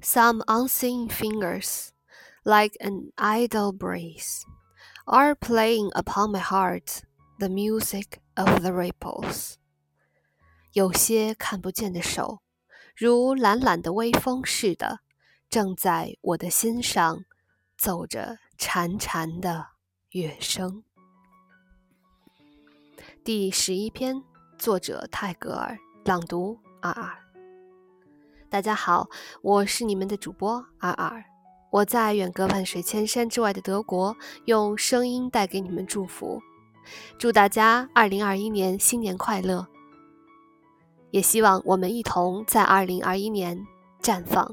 Some unseen fingers, like an idle breeze, are playing upon my heart the music of the ripples. 有些看不见的手，如懒懒的微风似的，正在我的心上奏着潺潺的乐声。第十一篇，作者泰戈尔，朗读阿二。大家好，我是你们的主播尔尔，我在远隔万水千山之外的德国，用声音带给你们祝福，祝大家二零二一年新年快乐！也希望我们一同在二零二一年绽放。